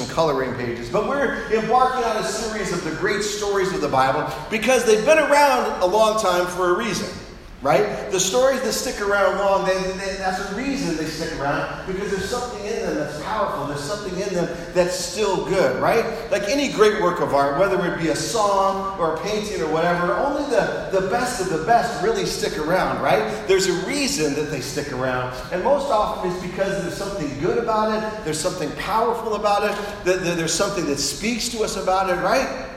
some coloring pages. But we're embarking on a series of the great stories of the Bible because they've been around a long time for a reason right? The stories that stick around long, they, they, that's a reason they stick around because there's something in them that's powerful. There's something in them that's still good, right? Like any great work of art, whether it be a song or a painting or whatever, only the, the best of the best really stick around, right? There's a reason that they stick around. And most often it's because there's something good about it, there's something powerful about it, that there's something that speaks to us about it, right?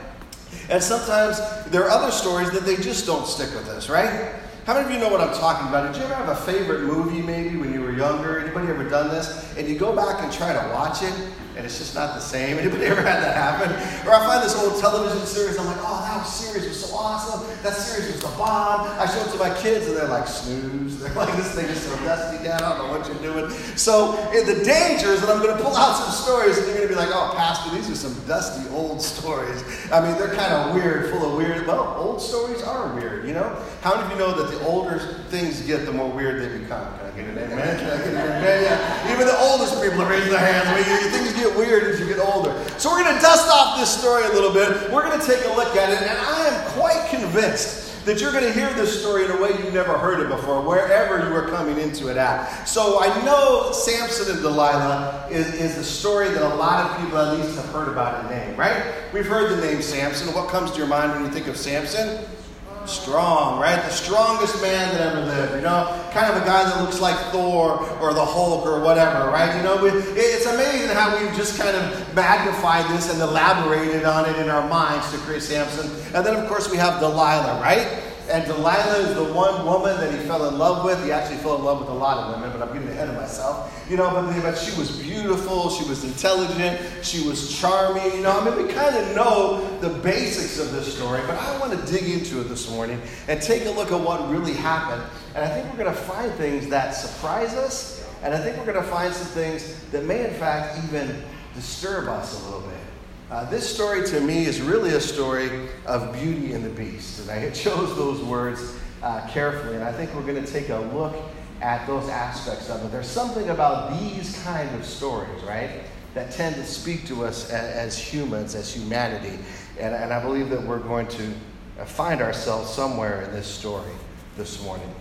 And sometimes there are other stories that they just don't stick with us, right? How many of you know what I'm talking about? Did you ever have a favorite movie maybe when you were younger? Anybody ever done this? And you go back and try to watch it and it's just not the same. Anybody ever had that happen? Or I find this old television series, I'm like, oh, that series was so awesome. That series was the bomb. I show it to my kids, and they're like, snooze. They're like, this thing is so dusty, Dad. I don't know what you're doing. So the danger is that I'm going to pull out some stories, and you're going to be like, oh, Pastor, these are some dusty old stories. I mean, they're kind of weird, full of weird. Well, old stories are weird, you know? How many of you know that the older things get, the more weird they become? Can I get an amen? Can I get an amen? Yeah. Even the oldest people are raising their hands. I mean, things get get weird as you get older. So we're going to dust off this story a little bit. We're going to take a look at it, and I am quite convinced that you're going to hear this story in a way you've never heard it before, wherever you are coming into it at. So I know Samson and Delilah is, is the story that a lot of people at least have heard about in name, right? We've heard the name Samson. What comes to your mind when you think of Samson? Strong, right? The strongest man that ever lived, you know? Kind of a guy that looks like Thor or the Hulk or whatever, right? You know, it's amazing how we've just kind of magnified this and elaborated on it in our minds to create Samson. And then, of course, we have Delilah, right? And Delilah is the one woman that he fell in love with. He actually fell in love with a lot of women, but I'm getting ahead of myself. You know, but, but she was beautiful, she was intelligent, she was charming. You know, I mean, we kind of know the basics of this story, but I want to dig into it this morning and take a look at what really happened. And I think we're going to find things that surprise us, and I think we're going to find some things that may, in fact, even disturb us a little bit. Uh, this story to me is really a story of beauty and the beast. And I chose those words uh, carefully, and I think we're going to take a look at those aspects of it. There's something about these kind of stories, right, that tend to speak to us as, as humans, as humanity. And, and I believe that we're going to uh, find ourselves somewhere in this story this morning.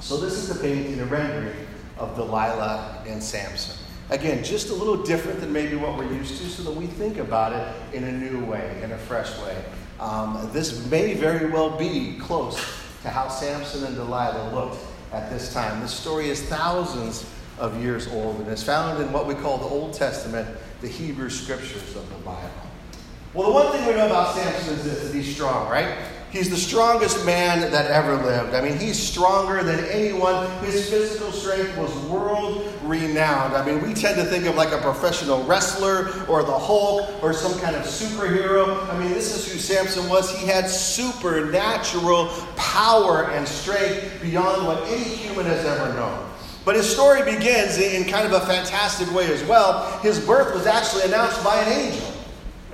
So, this is the painting, the rendering of Delilah and Samson. Again, just a little different than maybe what we're used to, so that we think about it in a new way, in a fresh way. Um, this may very well be close to how Samson and Delilah looked at this time. This story is thousands of years old and is found in what we call the Old Testament, the Hebrew scriptures of the Bible. Well, the one thing we know about Samson is this, that he's strong, right? He's the strongest man that ever lived. I mean, he's stronger than anyone. His physical strength was world renowned. I mean, we tend to think of like a professional wrestler or the Hulk or some kind of superhero. I mean, this is who Samson was. He had supernatural power and strength beyond what any human has ever known. But his story begins in kind of a fantastic way as well. His birth was actually announced by an angel.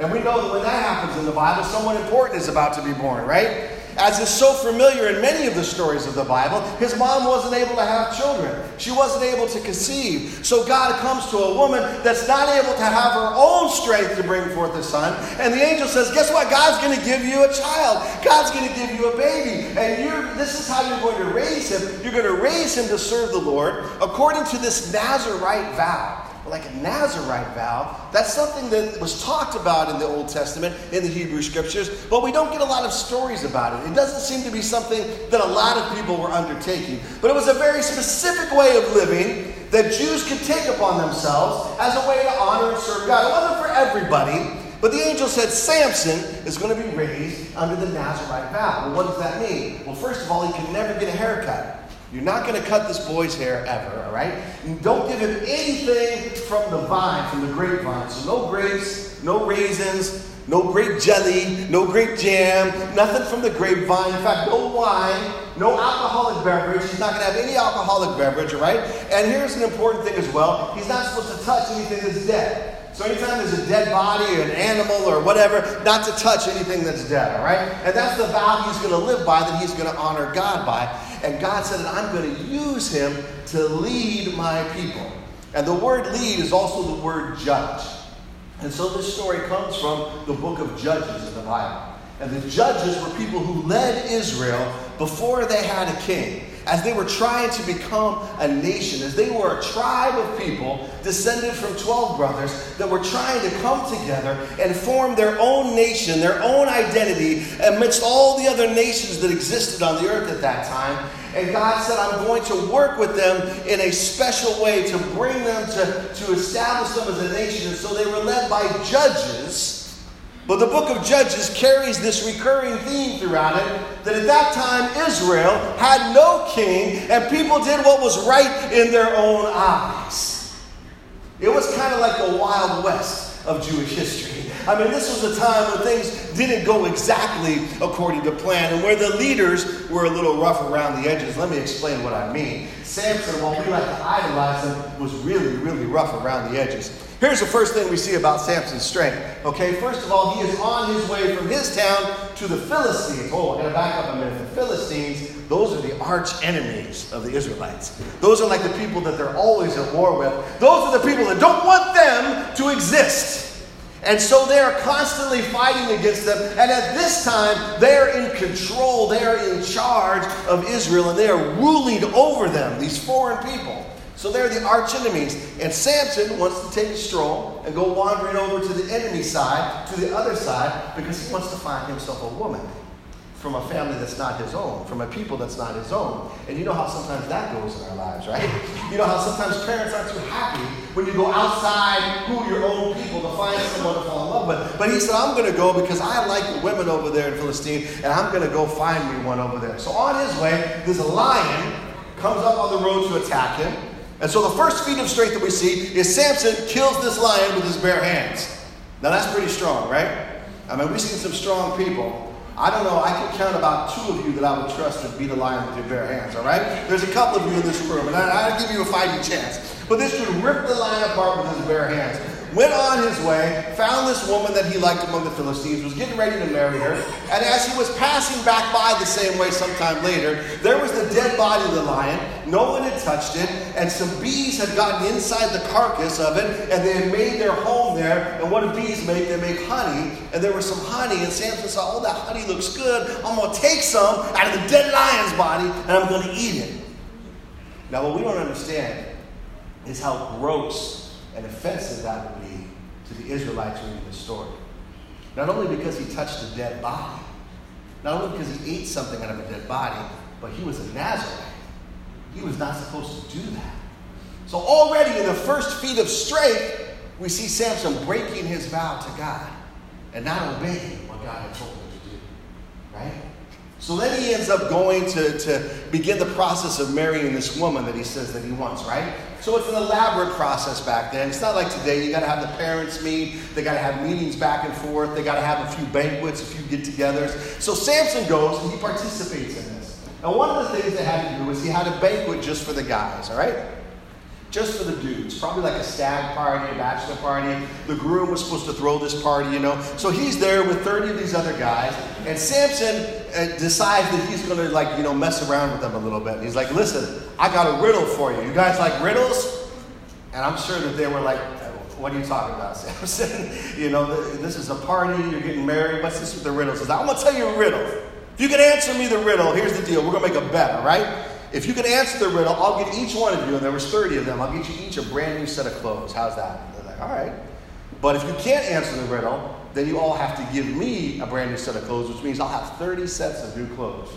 And we know that when that happens in the Bible, someone important is about to be born, right? As is so familiar in many of the stories of the Bible, his mom wasn't able to have children. She wasn't able to conceive. So God comes to a woman that's not able to have her own strength to bring forth a son. And the angel says, Guess what? God's going to give you a child. God's going to give you a baby. And you're, this is how you're going to raise him. You're going to raise him to serve the Lord according to this Nazarite vow like a Nazarite vow. That's something that was talked about in the Old Testament, in the Hebrew Scriptures, but we don't get a lot of stories about it. It doesn't seem to be something that a lot of people were undertaking. But it was a very specific way of living that Jews could take upon themselves as a way to honor and serve God. It wasn't for everybody. But the angel said Samson is going to be raised under the Nazarite vow. Well, what does that mean? Well, first of all, he can never get a haircut. You're not going to cut this boy's hair ever, all right? And don't give him anything from the vine, from the grapevine. So no grapes, no raisins, no grape jelly, no grape jam, nothing from the grapevine. In fact, no wine, no alcoholic beverage. He's not going to have any alcoholic beverage, all right? And here's an important thing as well. He's not supposed to touch anything that's dead. So anytime there's a dead body or an animal or whatever, not to touch anything that's dead, all right? And that's the vow he's going to live by, that he's going to honor God by. And God said that I'm going to use him to lead my people. And the word lead is also the word judge. And so this story comes from the book of Judges in the Bible. And the judges were people who led Israel before they had a king as they were trying to become a nation, as they were a tribe of people descended from 12 brothers that were trying to come together and form their own nation, their own identity amidst all the other nations that existed on the earth at that time. And God said, I'm going to work with them in a special way to bring them to, to establish them as a nation. And so they were led by judges but the book of Judges carries this recurring theme throughout it that at that time Israel had no king and people did what was right in their own eyes. It was kind of like the Wild West of Jewish history. I mean, this was a time when things didn't go exactly according to plan and where the leaders were a little rough around the edges. Let me explain what I mean. Samson, while we like to idolize him, was really, really rough around the edges. Here's the first thing we see about Samson's strength. Okay, first of all, he is on his way from his town to the Philistines. Oh, I'm going to back up a minute. The Philistines, those are the arch enemies of the Israelites. Those are like the people that they're always at war with. Those are the people that don't want them to exist. And so they are constantly fighting against them. And at this time, they are in control, they are in charge of Israel, and they are ruling over them, these foreign people. So they're the arch enemies. And Samson wants to take a stroll and go wandering over to the enemy side, to the other side, because he wants to find himself a woman from a family that's not his own, from a people that's not his own. And you know how sometimes that goes in our lives, right? You know how sometimes parents aren't too happy when you go outside who your own people to find someone to fall in love with. But he said, I'm going to go because I like the women over there in Philistine, and I'm going to go find me one over there. So on his way, this lion comes up on the road to attack him. And so the first feat of strength that we see is Samson kills this lion with his bare hands. Now that's pretty strong, right? I mean, we've seen some strong people. I don't know, I can count about two of you that I would trust to beat a lion with your bare hands, all right? There's a couple of you in this room, and I, I'll give you a fighting chance. But this dude ripped the lion apart with his bare hands went on his way, found this woman that he liked among the Philistines, was getting ready to marry her, and as he was passing back by the same way sometime later, there was the dead body of the lion. No one had touched it, and some bees had gotten inside the carcass of it, and they had made their home there. And what do bees make? They make honey, and there was some honey, and Samson saw, oh, that honey looks good. I'm going to take some out of the dead lion's body, and I'm going to eat it. Now, what we don't understand is how gross and offensive that would be to the Israelites reading the story. Not only because he touched a dead body, not only because he ate something out of a dead body, but he was a Nazarite. He was not supposed to do that. So, already in the first feat of strength, we see Samson breaking his vow to God and not obeying what God had told him to do. Right? So then he ends up going to, to begin the process of marrying this woman that he says that he wants, right? So it's an elaborate process back then. It's not like today. You got to have the parents meet. They got to have meetings back and forth. They got to have a few banquets, a few get-togethers. So Samson goes and he participates in this. And one of the things they had to do was he had a banquet just for the guys, all right? just for the dudes, probably like a stag party, a bachelor party. The groom was supposed to throw this party, you know. So he's there with 30 of these other guys, and Samson uh, decides that he's going to, like, you know, mess around with them a little bit. And he's like, listen, I got a riddle for you. You guys like riddles? And I'm sure that they were like, what are you talking about, Samson? you know, this is a party, you're getting married. What's this with the riddles? I'm going to tell you a riddle. You can answer me the riddle, here's the deal. We're going to make a bet, all right? If you can answer the riddle, I'll get each one of you, and there was 30 of them, I'll get you each a brand new set of clothes. How's that? They're like, all right. But if you can't answer the riddle, then you all have to give me a brand new set of clothes, which means I'll have 30 sets of new clothes.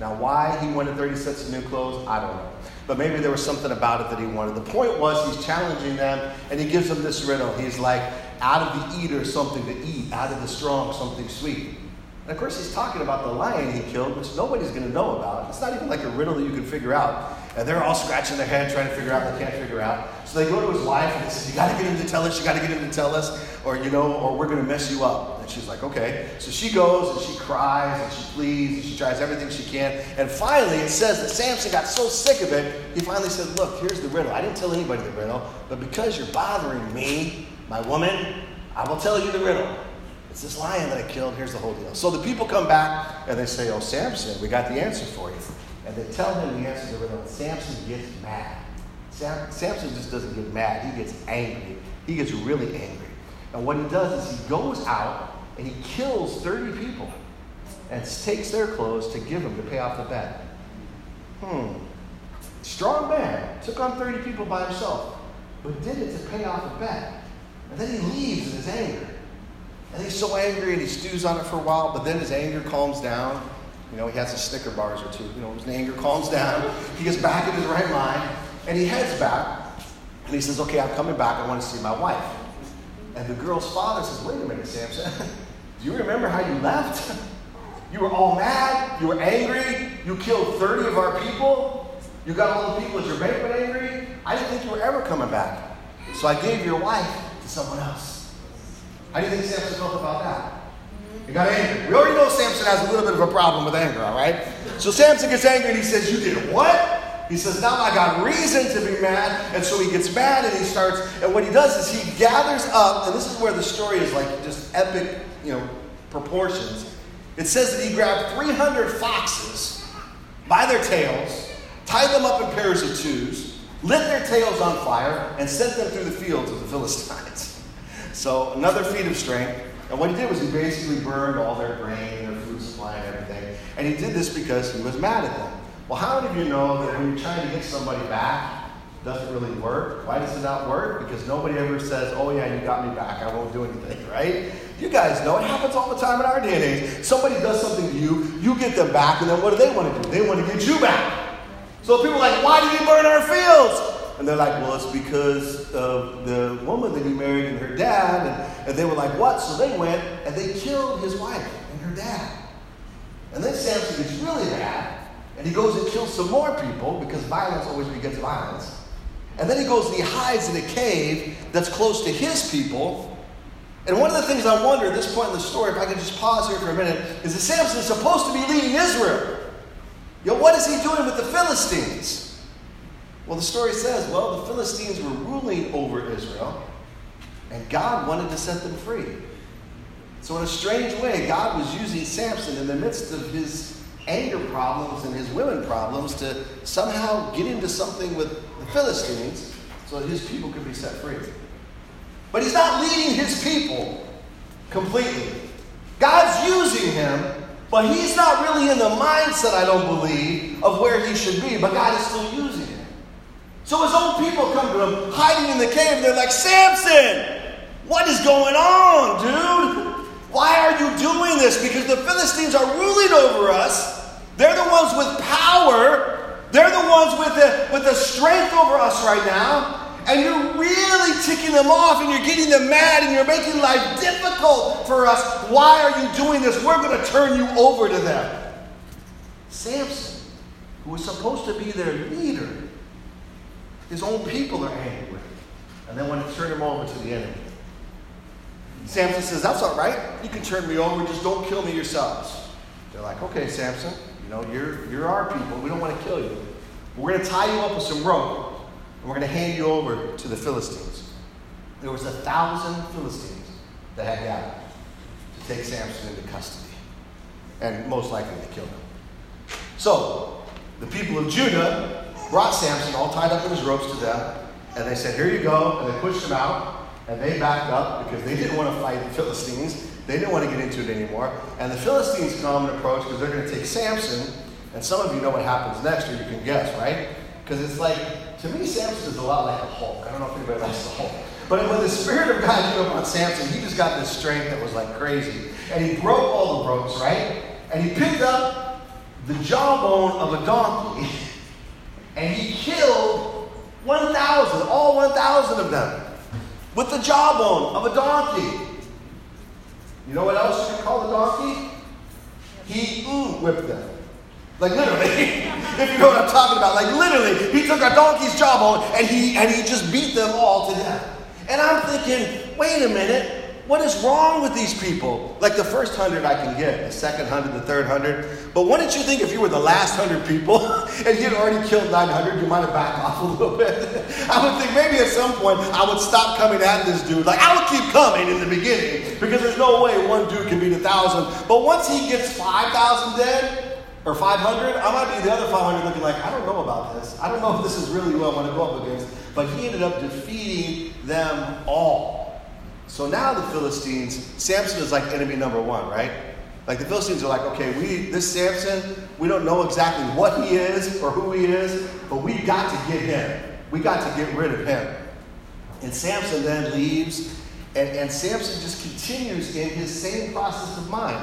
Now, why he wanted 30 sets of new clothes, I don't know. But maybe there was something about it that he wanted. The point was, he's challenging them, and he gives them this riddle. He's like, out of the eater, something to eat, out of the strong, something sweet. And of course, he's talking about the lion he killed, which nobody's going to know about. It's not even like a riddle that you can figure out. And they're all scratching their head trying to figure out, they can't figure out. So they go to his wife and they say, You got to get him to tell us, you got to get him to tell us, or, you know, or we're going to mess you up. And she's like, Okay. So she goes and she cries and she pleads and she tries everything she can. And finally, it says that Samson got so sick of it, he finally said, Look, here's the riddle. I didn't tell anybody the riddle, but because you're bothering me, my woman, I will tell you the riddle. It's this lion that I killed. Here's the whole deal. So the people come back and they say, Oh, Samson, we got the answer for you. And they tell him the answer to riddle. Samson gets mad. Sam, Samson just doesn't get mad, he gets angry. He gets really angry. And what he does is he goes out and he kills 30 people and takes their clothes to give them to pay off the bet. Hmm. Strong man. Took on 30 people by himself, but did it to pay off a bet. And then he leaves in his anger. And he's so angry and he stews on it for a while, but then his anger calms down. You know, he has a Snicker bars or two. You know, his anger calms down. He gets back in his right mind and he heads back. And he says, Okay, I'm coming back. I want to see my wife. And the girl's father says, Wait a minute, Samson. Do you remember how you left? You were all mad. You were angry. You killed 30 of our people. You got all the people at your banquet angry. I didn't think you were ever coming back. So I gave your wife to someone else. How do you think Samson felt about that? He got angry. We already know Samson has a little bit of a problem with anger, all right? So Samson gets angry and he says, You did what? He says, Now I got reason to be mad. And so he gets mad and he starts, and what he does is he gathers up, and this is where the story is like just epic, you know, proportions. It says that he grabbed 300 foxes by their tails, tied them up in pairs of twos, lit their tails on fire, and sent them through the fields of the Philistines. So another feat of strength. And what he did was he basically burned all their grain, their food supply, and everything. And he did this because he was mad at them. Well, how many of you know that when you're trying to get somebody back, it doesn't really work? Why does it not work? Because nobody ever says, oh yeah, you got me back, I won't do anything, right? You guys know it happens all the time in our day and age. Somebody does something to you, you get them back, and then what do they want to do? They want to get you back. So people are like, why did you burn our fields? And they're like, well, it's because of the woman that he married and her dad. And, and they were like, what? So they went and they killed his wife and her dad. And then Samson gets really mad and he goes and kills some more people because violence always begets violence. And then he goes and he hides in a cave that's close to his people. And one of the things I wonder at this point in the story, if I could just pause here for a minute, is that Samson is supposed to be leading Israel. Know, what is he doing with the Philistines? Well, the story says, well, the Philistines were ruling over Israel, and God wanted to set them free. So, in a strange way, God was using Samson in the midst of his anger problems and his women problems to somehow get into something with the Philistines so that his people could be set free. But he's not leading his people completely. God's using him, but he's not really in the mindset, I don't believe, of where he should be. But God is still using. So his own people come to him, hiding in the cave. They're like, Samson, what is going on, dude? Why are you doing this? Because the Philistines are ruling over us. They're the ones with power. They're the ones with the, with the strength over us right now. And you're really ticking them off and you're getting them mad and you're making life difficult for us. Why are you doing this? We're going to turn you over to them. Samson, who was supposed to be their leader, his own people are angry with him. And they want to turn him over to the enemy. Samson says, That's all right. You can turn me over, just don't kill me yourselves. They're like, Okay, Samson, you know, you're, you're our people. We don't want to kill you. We're going to tie you up with some rope, and we're going to hand you over to the Philistines. There was a thousand Philistines that had gathered to take Samson into custody, and most likely to kill him. So, the people of Judah brought Samson all tied up in his ropes to them, and they said, Here you go. And they pushed him out, and they backed up because they didn't want to fight the Philistines. They didn't want to get into it anymore. And the Philistines come and approach because they're going to take Samson. And some of you know what happens next, or you can guess, right? Because it's like, to me, Samson is a lot like a Hulk. I don't know if anybody likes the Hulk. But when the Spirit of God came upon Samson, he just got this strength that was like crazy. And he broke all the ropes, right? And he picked up the jawbone of a donkey. And he killed 1,000, all 1,000 of them, with the jawbone of a donkey. You know what else you can call a donkey? He ooh whipped them. Like literally, if you know what I'm talking about. Like literally, he took a donkey's jawbone and he and he just beat them all to death. And I'm thinking, wait a minute, what is wrong with these people? Like the first hundred I can get, the second hundred, the third hundred. But wouldn't you think if you were the last hundred people and you'd already killed 900, you might have backed off a little bit? I would think maybe at some point I would stop coming at this dude. Like I would keep coming in the beginning because there's no way one dude can beat a thousand. But once he gets 5,000 dead, or 500, I might be the other 500 looking like, I don't know about this. I don't know if this is really who I want to go up against. But he ended up defeating them all. So now the Philistines, Samson is like enemy number one, right? Like the Philistines are like, okay, we this Samson, we don't know exactly what he is or who he is, but we got to get him. We got to get rid of him. And Samson then leaves, and, and Samson just continues in his same process of mind,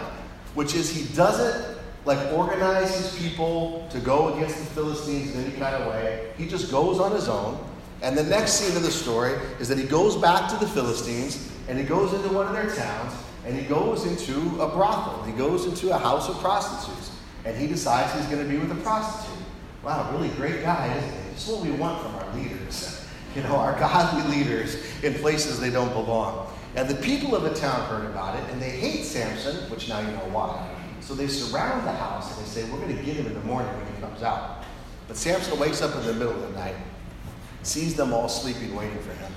which is he doesn't like organize his people to go against the Philistines in any kind of way. He just goes on his own. And the next scene of the story is that he goes back to the Philistines and he goes into one of their towns and he goes into a brothel. He goes into a house of prostitutes and he decides he's going to be with a prostitute. Wow, really great guy, isn't he? This is what we want from our leaders. You know, our godly leaders in places they don't belong. And the people of the town heard about it and they hate Samson, which now you know why. So they surround the house and they say, We're going to get him in the morning when he comes out. But Samson wakes up in the middle of the night, sees them all sleeping, waiting for him.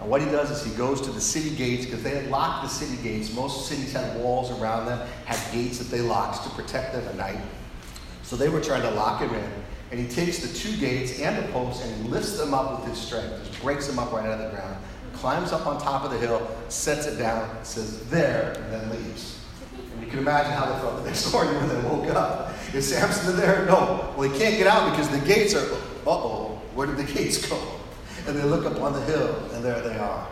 And what he does is he goes to the city gates because they had locked the city gates. Most cities had walls around them, had gates that they locked to protect them at night. So they were trying to lock him in. And he takes the two gates and the posts and he lifts them up with his strength, just breaks them up right out of the ground, climbs up on top of the hill, sets it down, says, There, and then leaves. And you can imagine how they felt the next morning when they woke up. Is Samson there? No. Well, he can't get out because the gates are, uh oh, where did the gates go? And they look up on the hill, and there they are.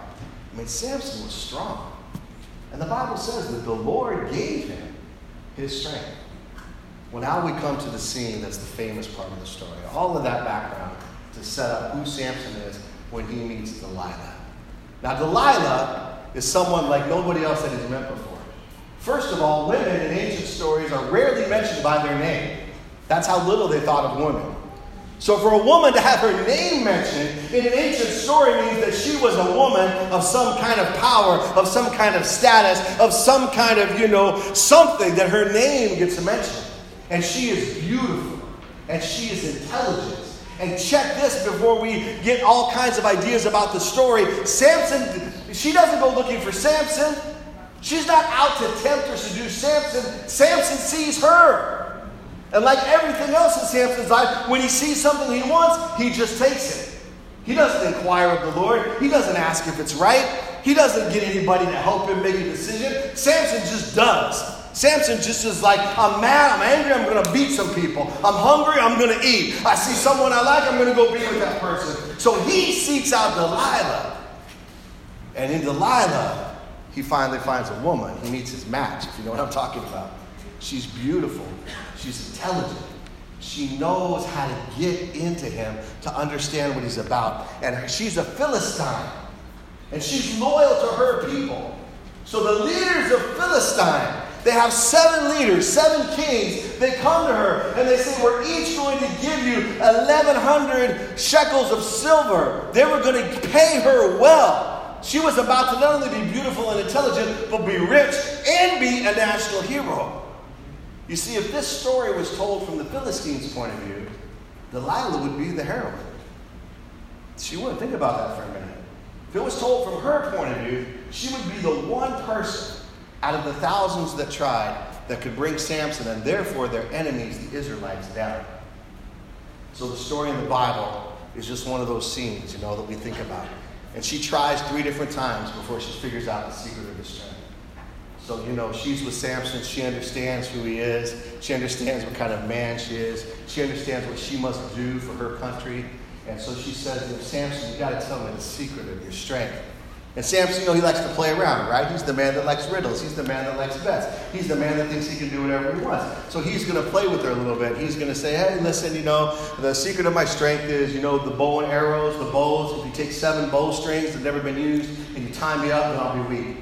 I mean, Samson was strong. And the Bible says that the Lord gave him his strength. Well, now we come to the scene that's the famous part of the story. All of that background to set up who Samson is when he meets Delilah. Now, Delilah is someone like nobody else that he's met before. First of all, women in ancient stories are rarely mentioned by their name. That's how little they thought of women. So, for a woman to have her name mentioned in an ancient story means that she was a woman of some kind of power, of some kind of status, of some kind of, you know, something that her name gets mentioned. And she is beautiful, and she is intelligent. And check this before we get all kinds of ideas about the story. Samson, she doesn't go looking for Samson. She's not out to tempt or seduce Samson. Samson sees her. And like everything else in Samson's life, when he sees something he wants, he just takes it. He doesn't inquire of the Lord. He doesn't ask if it's right. He doesn't get anybody to help him make a decision. Samson just does. Samson just is like, I'm mad, I'm angry, I'm going to beat some people. I'm hungry, I'm going to eat. I see someone I like, I'm going to go be with that person. So he seeks out Delilah. And in Delilah, he finally finds a woman. He meets his match, if you know what I'm talking about. She's beautiful. She's intelligent. She knows how to get into him to understand what he's about. And she's a Philistine. And she's loyal to her people. So the leaders of Philistine, they have seven leaders, seven kings. They come to her and they say, We're each going to give you 1,100 shekels of silver. They were going to pay her well. She was about to not only be beautiful and intelligent, but be rich and be a national hero. You see, if this story was told from the Philistines' point of view, Delilah would be the heroine. She wouldn't think about that for a minute. If it was told from her point of view, she would be the one person out of the thousands that tried that could bring Samson and therefore their enemies, the Israelites, down. So the story in the Bible is just one of those scenes, you know, that we think about. And she tries three different times before she figures out the secret of the strength. So, you know, she's with Samson. She understands who he is. She understands what kind of man she is. She understands what she must do for her country. And so she says to him, Samson, you got to tell me the secret of your strength. And Samson, you know, he likes to play around, right? He's the man that likes riddles. He's the man that likes bets. He's the man that thinks he can do whatever he wants. So he's going to play with her a little bit. He's going to say, hey, listen, you know, the secret of my strength is, you know, the bow and arrows, the bows. If you take seven bow strings that have never been used and you tie me up, then I'll be weak.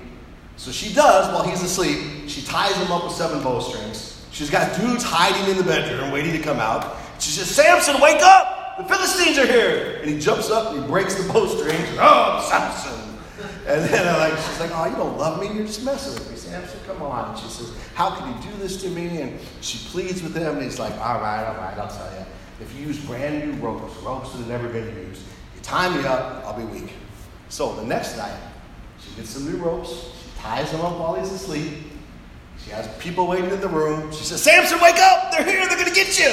So she does while he's asleep. She ties him up with seven bowstrings. She's got dudes hiding in the bedroom waiting to come out. She says, Samson, wake up! The Philistines are here! And he jumps up and he breaks the bowstrings. Oh, Samson! And then uh, like, she's like, Oh, you don't love me? You're just messing with me. Samson, come on. And she says, How can you do this to me? And she pleads with him. And he's like, All right, all right, I'll tell you. If you use brand new ropes, ropes that have never been used, you tie me up, I'll be weak. So the next night, she gets some new ropes ties him up while he's asleep. She has people waiting in the room. She says, Samson, wake up! They're here, they're going to get you!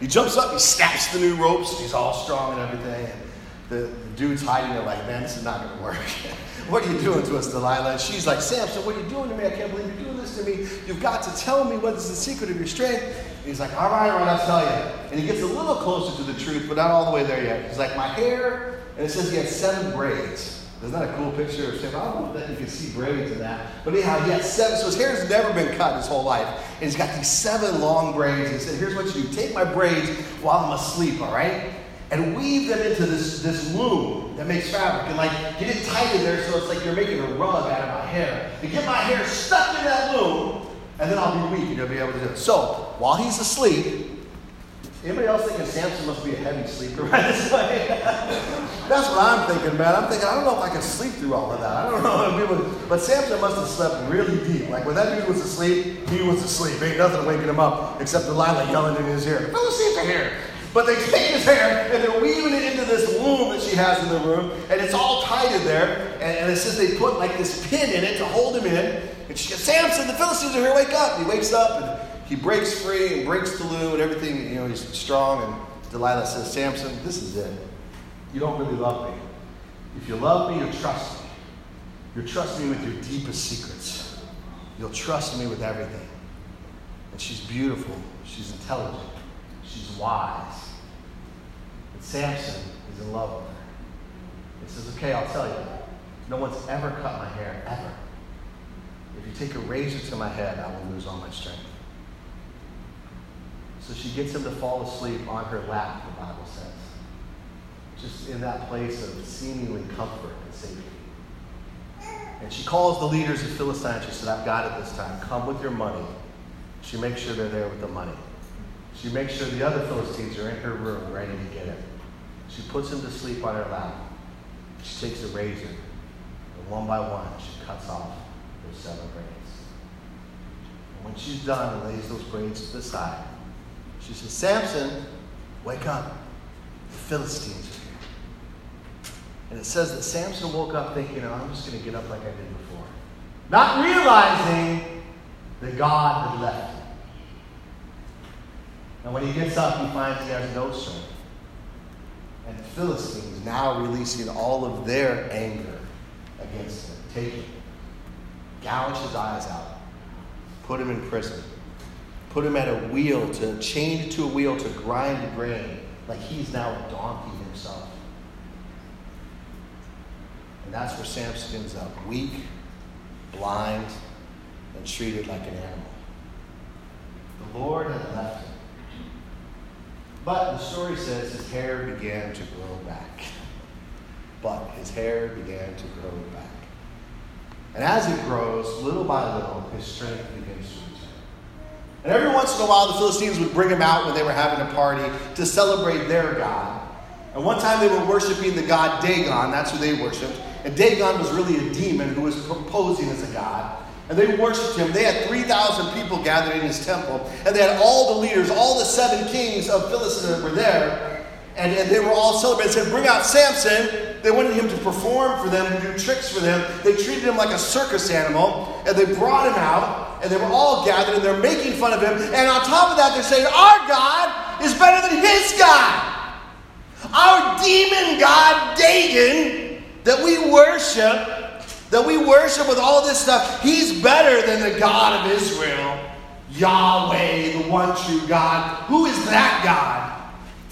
He jumps up, he snaps the new ropes. He's all strong and everything. And the, the dude's hiding there like, man, this is not going to work. What are you doing to us, Delilah? And she's like, Samson, what are you doing to me? I can't believe you're doing this to me. You've got to tell me what is the secret of your strength. And he's like, All right, all right, I'll tell you. And he gets a little closer to the truth, but not all the way there yet. He's like, My hair, and it says he had seven braids. Isn't that a cool picture of Sam? I don't know if you can see braids in that. But anyhow, he has seven, so his hair's never been cut his whole life. And he's got these seven long braids. He said, Here's what you do take my braids while I'm asleep, all right? And weave them into this, this loom that makes fabric. And like get it tight in there so it's like you're making a rug out of my hair. And get my hair stuck in that loom, and then I'll be weak and you'll be able to do it. So while he's asleep, Anybody else thinking Samson must be a heavy sleeper right this way? That's what I'm thinking, man. I'm thinking, I don't know if I can sleep through all of that. I don't know. But Samson must have slept really deep. Like when that dude was asleep, he was asleep. Ain't nothing waking him up except Delilah yelling in his ear, Fell asleep in here. But they take his hair and they're weaving it into this loom that she has in the room, and it's all tied in there. And, and it says they put like this pin in it to hold him in. And she goes, Samson, the Philistines are here, wake up. And he wakes up and he breaks free and breaks the loom and everything. You know, he's strong. And Delilah says, Samson, this is it. You don't really love me. If you love me, you'll trust me. You'll trust me with your deepest secrets. You'll trust me with everything. And she's beautiful. She's intelligent. She's wise. And Samson is in love with her. He says, Okay, I'll tell you. No one's ever cut my hair, ever. If you take a razor to my head, I will lose all my strength. So she gets him to fall asleep on her lap, the Bible says. Just in that place of seemingly comfort and safety. And she calls the leaders of Philistine. She said, I've got it this time. Come with your money. She makes sure they're there with the money. She makes sure the other Philistines are in her room ready to get him. She puts him to sleep on her lap. She takes a razor, and one by one, she cuts off those seven braids. And when she's done and lays those braids to the side, she says, Samson, wake up. The Philistines are here. And it says that Samson woke up thinking, oh, I'm just going to get up like I did before. Not realizing that God had left him. And when he gets up, he finds he has no strength. And the Philistines now releasing all of their anger against him. Take him, gouge his eyes out, put him in prison put him at a wheel to chain to a wheel to grind grain, like he's now a donkey himself. And that's where Samson ends up weak, blind, and treated like an animal. The Lord had left him. But the story says his hair began to grow back. But his hair began to grow back. And as it grows, little by little, his strength begins to and every once in a while, the Philistines would bring him out when they were having a party to celebrate their God. And one time they were worshiping the god Dagon, that's who they worshiped. And Dagon was really a demon who was posing as a god. And they worshiped him. They had 3,000 people gathered in his temple. And they had all the leaders, all the seven kings of Philistine were there. And, and they were all celebrating. They said, Bring out Samson. They wanted him to perform for them, do tricks for them. They treated him like a circus animal. And they brought him out and they were all gathered and they're making fun of him. And on top of that, they're saying, Our God is better than his God. Our demon God, Dagon, that we worship, that we worship with all this stuff, he's better than the God of Israel. Yahweh, the one true God. Who is that God?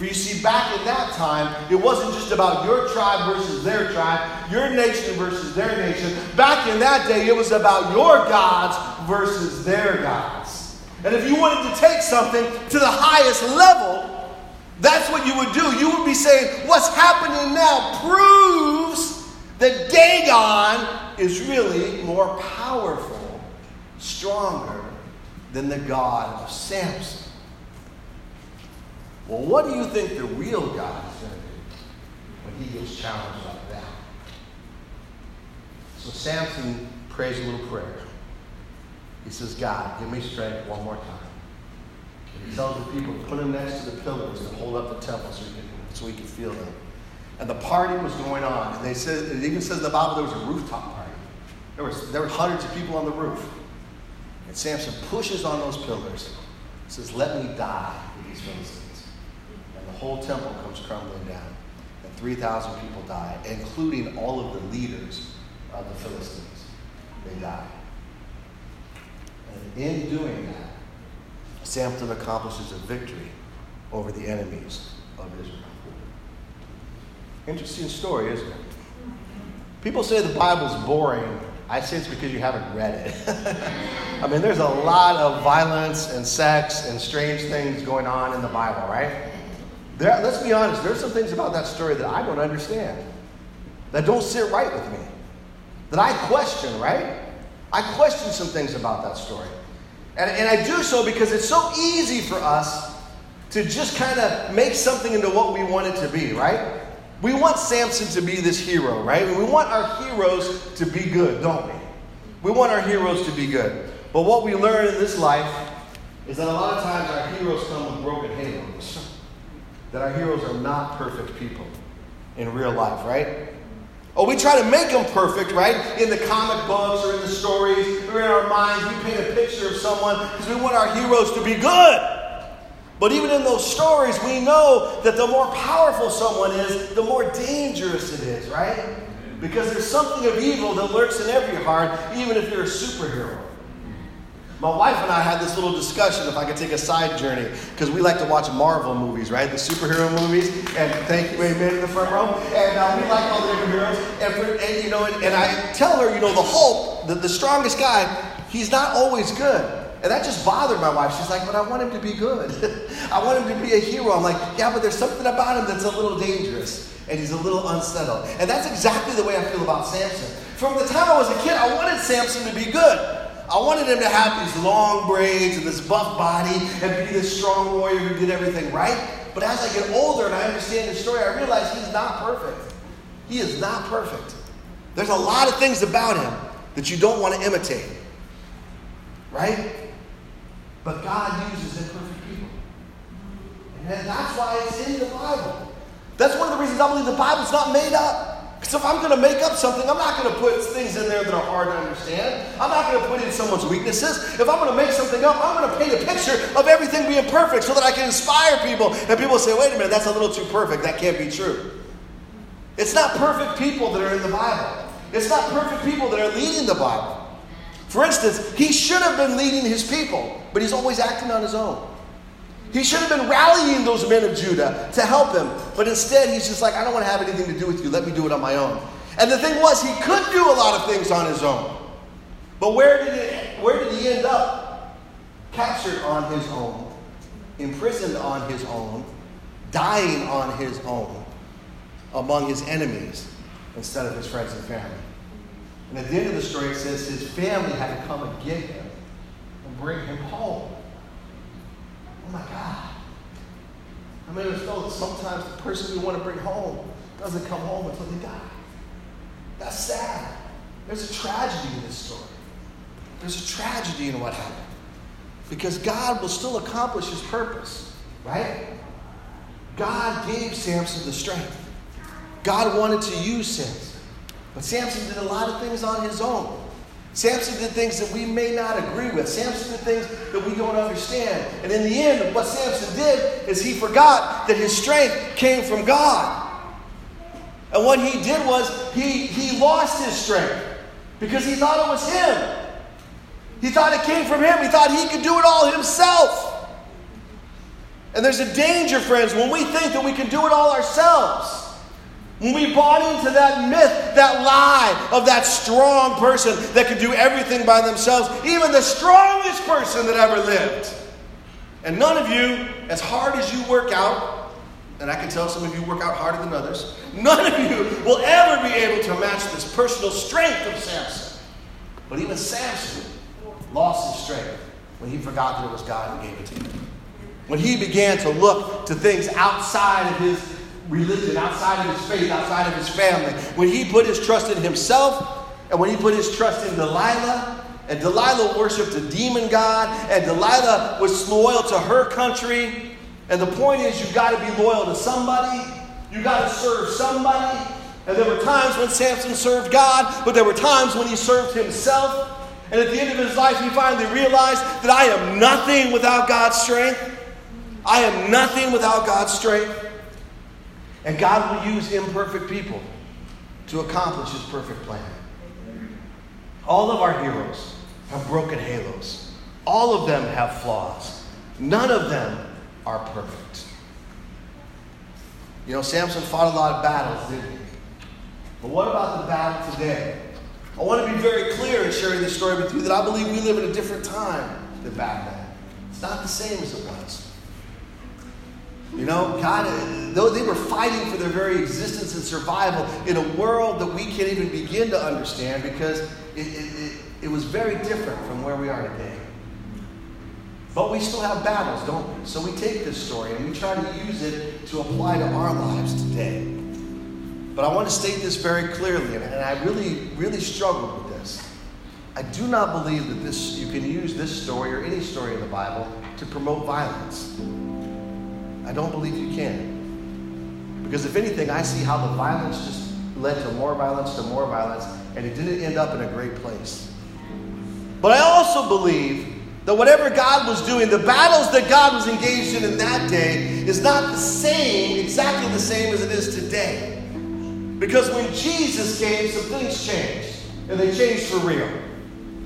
For you see, back in that time, it wasn't just about your tribe versus their tribe, your nation versus their nation. Back in that day, it was about your gods versus their gods. And if you wanted to take something to the highest level, that's what you would do. You would be saying, what's happening now proves that Dagon is really more powerful, stronger than the God of Samson. Well, what do you think the real God is going to do when he gets challenged like that? So Samson prays a little prayer. He says, God, give me strength one more time. And he tells the people to put him next to the pillars that hold up the temple so he can, so he can feel them. And the party was going on. And they said, it even says in the Bible there was a rooftop party. There, was, there were hundreds of people on the roof. And Samson pushes on those pillars. He says, let me die with these Philistines whole temple comes crumbling down. And 3,000 people die, including all of the leaders of the Philistines. They die. And in doing that, Samson accomplishes a victory over the enemies of Israel. Interesting story, isn't it? People say the Bible's boring. I say it's because you haven't read it. I mean, there's a lot of violence and sex and strange things going on in the Bible, right? There, let's be honest, there's some things about that story that I don't understand, that don't sit right with me, that I question, right? I question some things about that story. And, and I do so because it's so easy for us to just kind of make something into what we want it to be, right? We want Samson to be this hero, right? We want our heroes to be good, don't we? We want our heroes to be good. But what we learn in this life is that a lot of times our heroes come with broken halos. That our heroes are not perfect people in real life, right? Oh, we try to make them perfect, right? In the comic books or in the stories or in our minds, we paint a picture of someone because we want our heroes to be good. But even in those stories, we know that the more powerful someone is, the more dangerous it is, right? Because there's something of evil that lurks in every heart, even if you're a superhero. My wife and I had this little discussion, if I could take a side journey, because we like to watch Marvel movies, right? The superhero movies. And thank you, amen, in the front row. And uh, we like all the different heroes. And, for, and you know, and, and I tell her, you know, the Hulk, the, the strongest guy, he's not always good. And that just bothered my wife. She's like, but I want him to be good. I want him to be a hero. I'm like, yeah, but there's something about him that's a little dangerous and he's a little unsettled. And that's exactly the way I feel about Samson. From the time I was a kid, I wanted Samson to be good. I wanted him to have these long braids and this buff body and be this strong warrior who did everything right. But as I get older and I understand the story, I realize he's not perfect. He is not perfect. There's a lot of things about him that you don't want to imitate. Right? But God uses imperfect people. And that's why it's in the Bible. That's one of the reasons I believe the Bible's not made up. Because if I'm going to make up something, I'm not going to put things in there that are hard to understand. I'm not going to put in someone's weaknesses. If I'm going to make something up, I'm going to paint a picture of everything being perfect so that I can inspire people. And people say, wait a minute, that's a little too perfect. That can't be true. It's not perfect people that are in the Bible. It's not perfect people that are leading the Bible. For instance, he should have been leading his people, but he's always acting on his own. He should have been rallying those men of Judah to help him, but instead he's just like, I don't want to have anything to do with you. Let me do it on my own. And the thing was, he could do a lot of things on his own. But where did, it, where did he end up? Captured on his own, imprisoned on his own, dying on his own among his enemies instead of his friends and family. And at the end of the story, it says his family had to come and get him and bring him home. Oh my God. I mean, it's felt sometimes the person we want to bring home doesn't come home until they die. That's sad. There's a tragedy in this story. There's a tragedy in what happened. Because God will still accomplish his purpose, right? God gave Samson the strength. God wanted to use Samson. But Samson did a lot of things on his own. Samson did things that we may not agree with. Samson did things that we don't understand. And in the end, what Samson did is he forgot that his strength came from God. And what he did was he, he lost his strength because he thought it was him. He thought it came from him. He thought he could do it all himself. And there's a danger, friends, when we think that we can do it all ourselves. When we bought into that myth, that lie of that strong person that could do everything by themselves, even the strongest person that ever lived. And none of you, as hard as you work out, and I can tell some of you work out harder than others, none of you will ever be able to match this personal strength of Samson. But even Samson lost his strength when he forgot that it was God who gave it to him. When he began to look to things outside of his religion, outside of his faith, outside of his family. When he put his trust in himself, and when he put his trust in Delilah, and Delilah worshiped a demon god, and Delilah was loyal to her country. And the point is, you've got to be loyal to somebody, you've got to serve somebody. And there were times when Samson served God, but there were times when he served himself. And at the end of his life, he finally realized that I am nothing without God's strength. I am nothing without God's strength. And God will use imperfect people to accomplish his perfect plan. All of our heroes have broken halos. All of them have flaws. None of them are perfect. You know, Samson fought a lot of battles, didn't he? But what about the battle today? I want to be very clear in sharing this story with you that I believe we live in a different time than back then. It's not the same as it was. You know, God, though they were fighting for their very existence and survival in a world that we can't even begin to understand because it, it, it, was very different from where we are today. But we still have battles, don't we? So we take this story and we try to use it to apply to our lives today. But I want to state this very clearly, and I really, really struggled with this. I do not believe that this you can use this story or any story in the Bible to promote violence. I don't believe you can. Because if anything, I see how the violence just led to more violence, to more violence, and it didn't end up in a great place. But I also believe that whatever God was doing, the battles that God was engaged in in that day, is not the same, exactly the same as it is today. Because when Jesus came, some things changed, and they changed for real.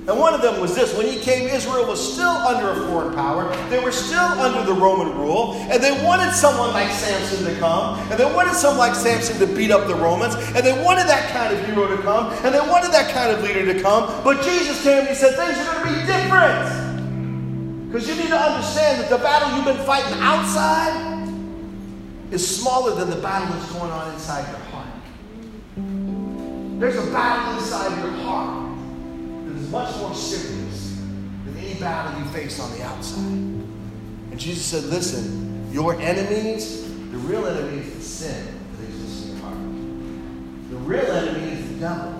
And one of them was this when he came, Israel was still under a foreign power. They were still under the Roman rule. And they wanted someone like Samson to come. And they wanted someone like Samson to beat up the Romans. And they wanted that kind of hero to come. And they wanted that kind of leader to come. But Jesus came and he said, things are going to be different. Because you need to understand that the battle you've been fighting outside is smaller than the battle that's going on inside your heart. There's a battle inside your heart much more serious than any battle you face on the outside. And Jesus said, Listen, your enemies, the real enemy is the sin that exists in your heart. The real enemy is the devil.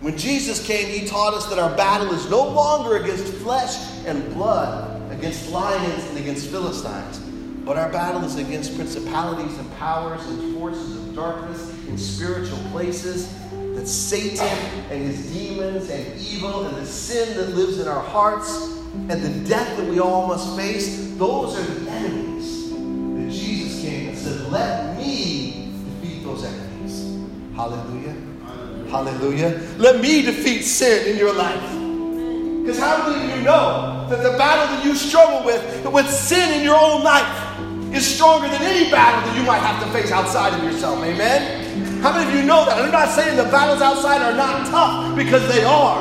When Jesus came, he taught us that our battle is no longer against flesh and blood, against lions and against Philistines, but our battle is against principalities and powers and forces of darkness in spiritual places that Satan and his demons and evil and the sin that lives in our hearts and the death that we all must face, those are the enemies that Jesus came and said, Let me defeat those enemies. Hallelujah. Hallelujah. Let me defeat sin in your life. Because how many of you know that the battle that you struggle with, with sin in your own life, is stronger than any battle that you might have to face outside of yourself? Amen? How many of you know that? I'm not saying the battles outside are not tough because they are.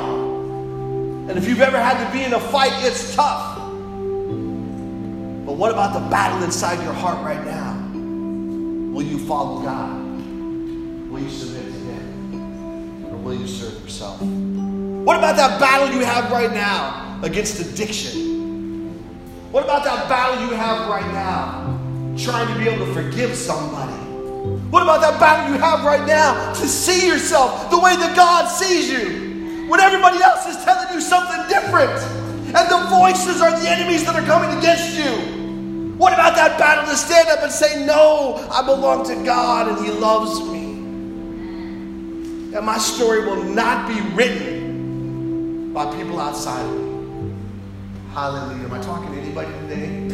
And if you've ever had to be in a fight, it's tough. But what about the battle inside your heart right now? Will you follow God? Will you submit to Him? Or will you serve yourself? What about that battle you have right now against addiction? What about that battle you have right now trying to be able to forgive somebody? What about that battle you have right now to see yourself the way that God sees you? When everybody else is telling you something different, and the voices are the enemies that are coming against you. What about that battle to stand up and say, No, I belong to God and He loves me? And my story will not be written by people outside of me. Hallelujah. Am I talking to anybody today?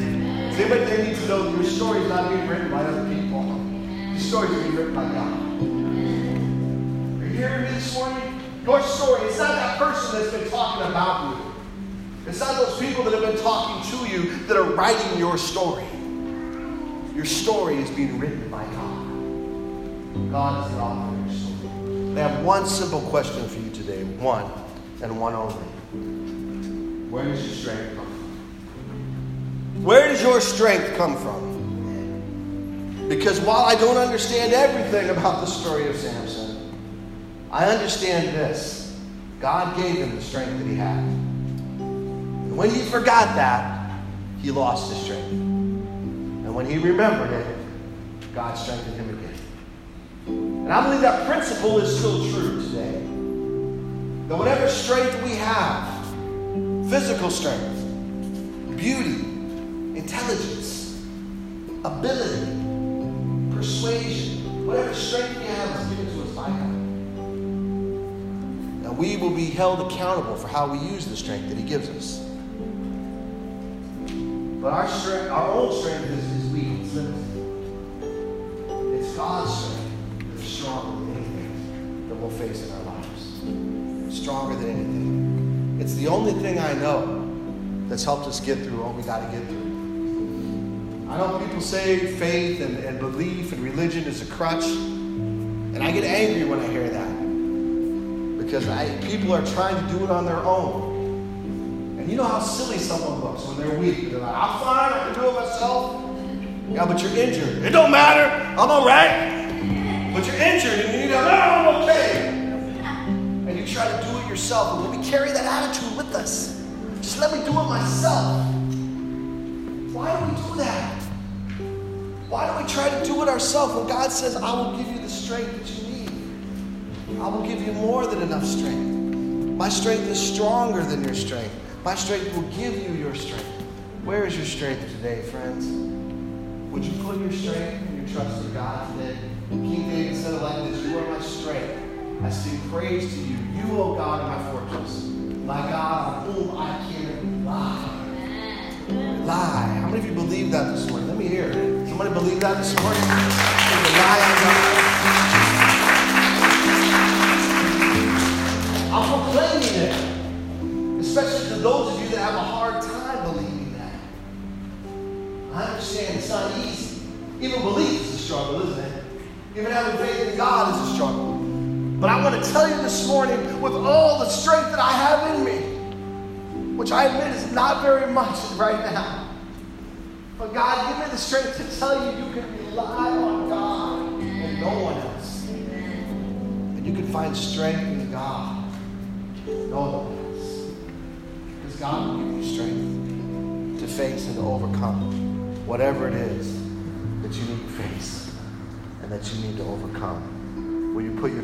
Does anybody today need to know that your story is not being written by other people? Story is being written by God. Are you hearing me this morning? Your story, it's not that person that's been talking about you. It's not those people that have been talking to you that are writing your story. Your story is being written by God. God is the author of your story. I have one simple question for you today. One, and one only. Where does your strength come from? Where does your strength come from? Because while I don't understand everything about the story of Samson, I understand this God gave him the strength that he had. And when he forgot that, he lost his strength. And when he remembered it, God strengthened him again. And I believe that principle is still true today. That whatever strength we have, physical strength, beauty, intelligence, ability, persuasion, whatever strength we have is given to us by God. Now we will be held accountable for how we use the strength that He gives us. But our strength, our own strength is, is weak, it's limited. It's God's strength that is stronger than anything that we'll face in our lives. stronger than anything. It's the only thing I know that's helped us get through what we got to get through. I know people say faith and, and belief and religion is a crutch, and I get angry when I hear that because I, people are trying to do it on their own. And you know how silly someone looks when they're weak. They're like, I'm fine, I can do it myself. Yeah, but you're injured. It don't matter. I'm all right. But you're injured and you need to, no, I'm okay. And you try to do it yourself. And we carry that attitude with us. Just let me do it myself. Why do we do that? Why do we try to do it ourselves when God says, I will give you the strength that you need? I will give you more than enough strength. My strength is stronger than your strength. My strength will give you your strength. Where is your strength today, friends? Would you put your strength and your trust in God today? King David said it like this You are my strength. I sing praise to you. You, O God, are my fortress. My God, on whom I can rely. Lie. How many of you believe that this morning? Let me hear. Somebody believe that this morning? lie on God. I'm proclaiming it. Especially to those of you that have a hard time believing that. I understand it's not easy. Even belief is a struggle, isn't it? Even having faith in God is a struggle. But I want to tell you this morning, with all the strength that I have in me, which I admit is not very much right now. But God, give me the strength to tell you you can rely on God and no one else. And you can find strength in God, no one else. Because God will give you strength to face and to overcome whatever it is that you need to face and that you need to overcome. Will you put your